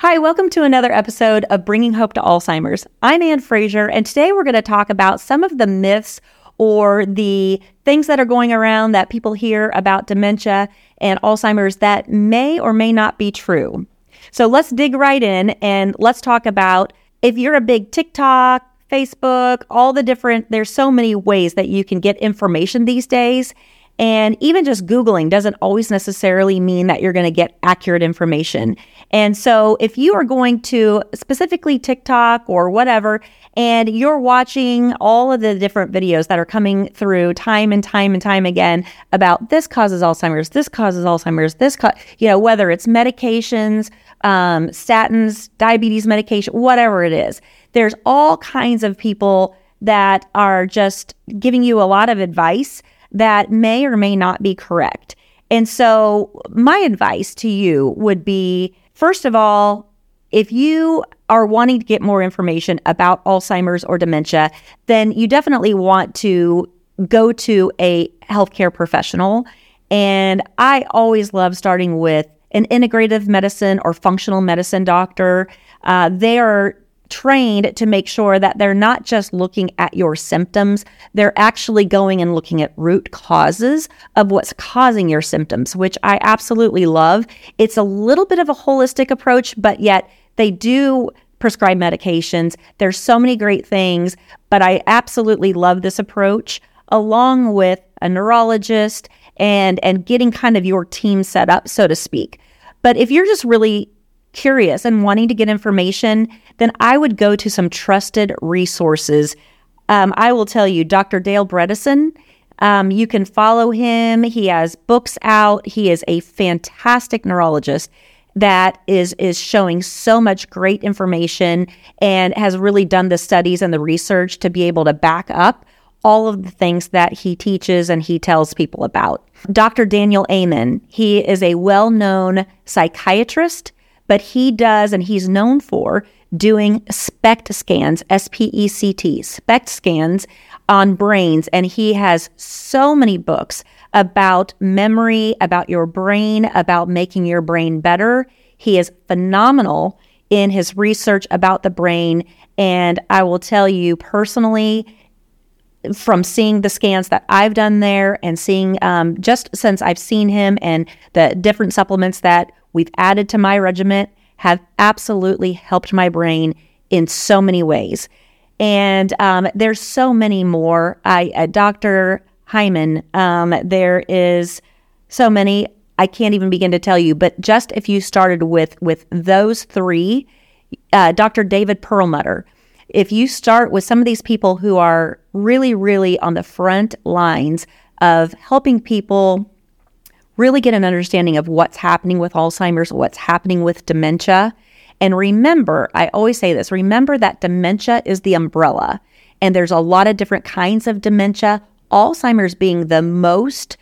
Hi, welcome to another episode of Bringing Hope to Alzheimer's. I'm Anne Frazier, and today we're going to talk about some of the myths or the things that are going around that people hear about dementia and Alzheimer's that may or may not be true. So let's dig right in and let's talk about if you're a big TikTok, Facebook, all the different, there's so many ways that you can get information these days. And even just Googling doesn't always necessarily mean that you're going to get accurate information. And so if you are going to specifically TikTok or whatever, and you're watching all of the different videos that are coming through time and time and time again about this causes Alzheimer's, this causes Alzheimer's, this, co-, you know, whether it's medications, um, statins, diabetes medication, whatever it is, there's all kinds of people that are just giving you a lot of advice that may or may not be correct. And so, my advice to you would be first of all, if you are wanting to get more information about Alzheimer's or dementia, then you definitely want to go to a healthcare professional. And I always love starting with an integrative medicine or functional medicine doctor. Uh, they are trained to make sure that they're not just looking at your symptoms, they're actually going and looking at root causes of what's causing your symptoms, which I absolutely love. It's a little bit of a holistic approach, but yet they do prescribe medications. There's so many great things, but I absolutely love this approach along with a neurologist and and getting kind of your team set up so to speak. But if you're just really curious and wanting to get information, then I would go to some trusted resources. Um, I will tell you, Dr. Dale Bredesen. Um, you can follow him. He has books out. He is a fantastic neurologist that is is showing so much great information and has really done the studies and the research to be able to back up all of the things that he teaches and he tells people about. Dr. Daniel Amen, he is a well-known psychiatrist but he does, and he's known for doing SPECT scans, S P E C T, SPECT scans on brains. And he has so many books about memory, about your brain, about making your brain better. He is phenomenal in his research about the brain. And I will tell you personally, from seeing the scans that I've done there and seeing um, just since I've seen him and the different supplements that we've added to my regiment have absolutely helped my brain in so many ways. And um, there's so many more. I, uh, Dr. Hyman, um, there is so many. I can't even begin to tell you. But just if you started with with those three, uh, Dr. David Perlmutter, if you start with some of these people who are really, really on the front lines of helping people really get an understanding of what's happening with Alzheimer's, what's happening with dementia. And remember, I always say this remember that dementia is the umbrella, and there's a lot of different kinds of dementia, Alzheimer's being the most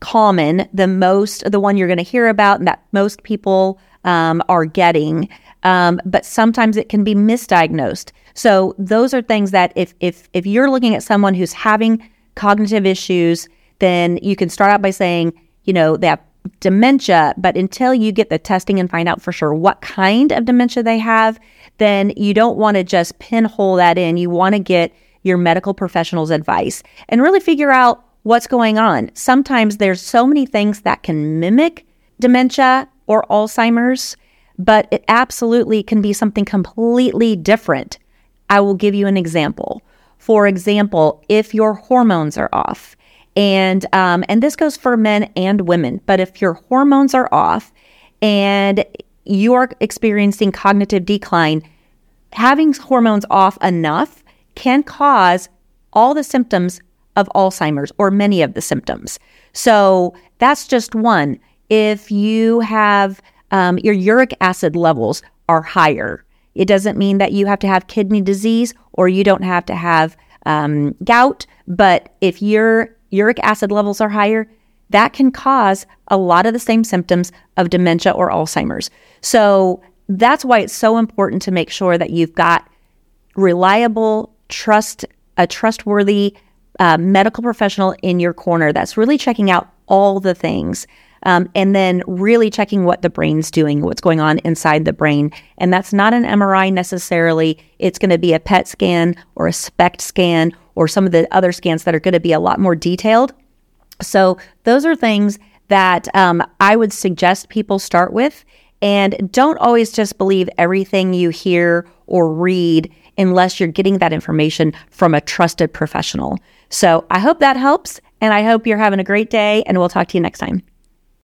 common, the most, the one you're going to hear about, and that most people um, are getting. Um, but sometimes it can be misdiagnosed. So those are things that if if if you're looking at someone who's having cognitive issues, then you can start out by saying, you know, have dementia, but until you get the testing and find out for sure what kind of dementia they have, then you don't want to just pinhole that in. You want to get your medical professional's advice and really figure out what's going on. Sometimes there's so many things that can mimic dementia or Alzheimer's, but it absolutely can be something completely different. I will give you an example. For example, if your hormones are off, and um, and this goes for men and women. But if your hormones are off and you are experiencing cognitive decline, having hormones off enough can cause all the symptoms of Alzheimer's or many of the symptoms. So that's just one. If you have um, your uric acid levels are higher, it doesn't mean that you have to have kidney disease or you don't have to have um, gout. But if your uric acid levels are higher, that can cause a lot of the same symptoms of dementia or Alzheimer's. So that's why it's so important to make sure that you've got reliable, trust, a trustworthy uh, medical professional in your corner that's really checking out all the things. um, and then really checking what the brain's doing, what's going on inside the brain. And that's not an MRI necessarily. It's going to be a PET scan or a SPECT scan or some of the other scans that are going to be a lot more detailed. So those are things that um, I would suggest people start with. And don't always just believe everything you hear or read unless you're getting that information from a trusted professional. So I hope that helps. And I hope you're having a great day. And we'll talk to you next time.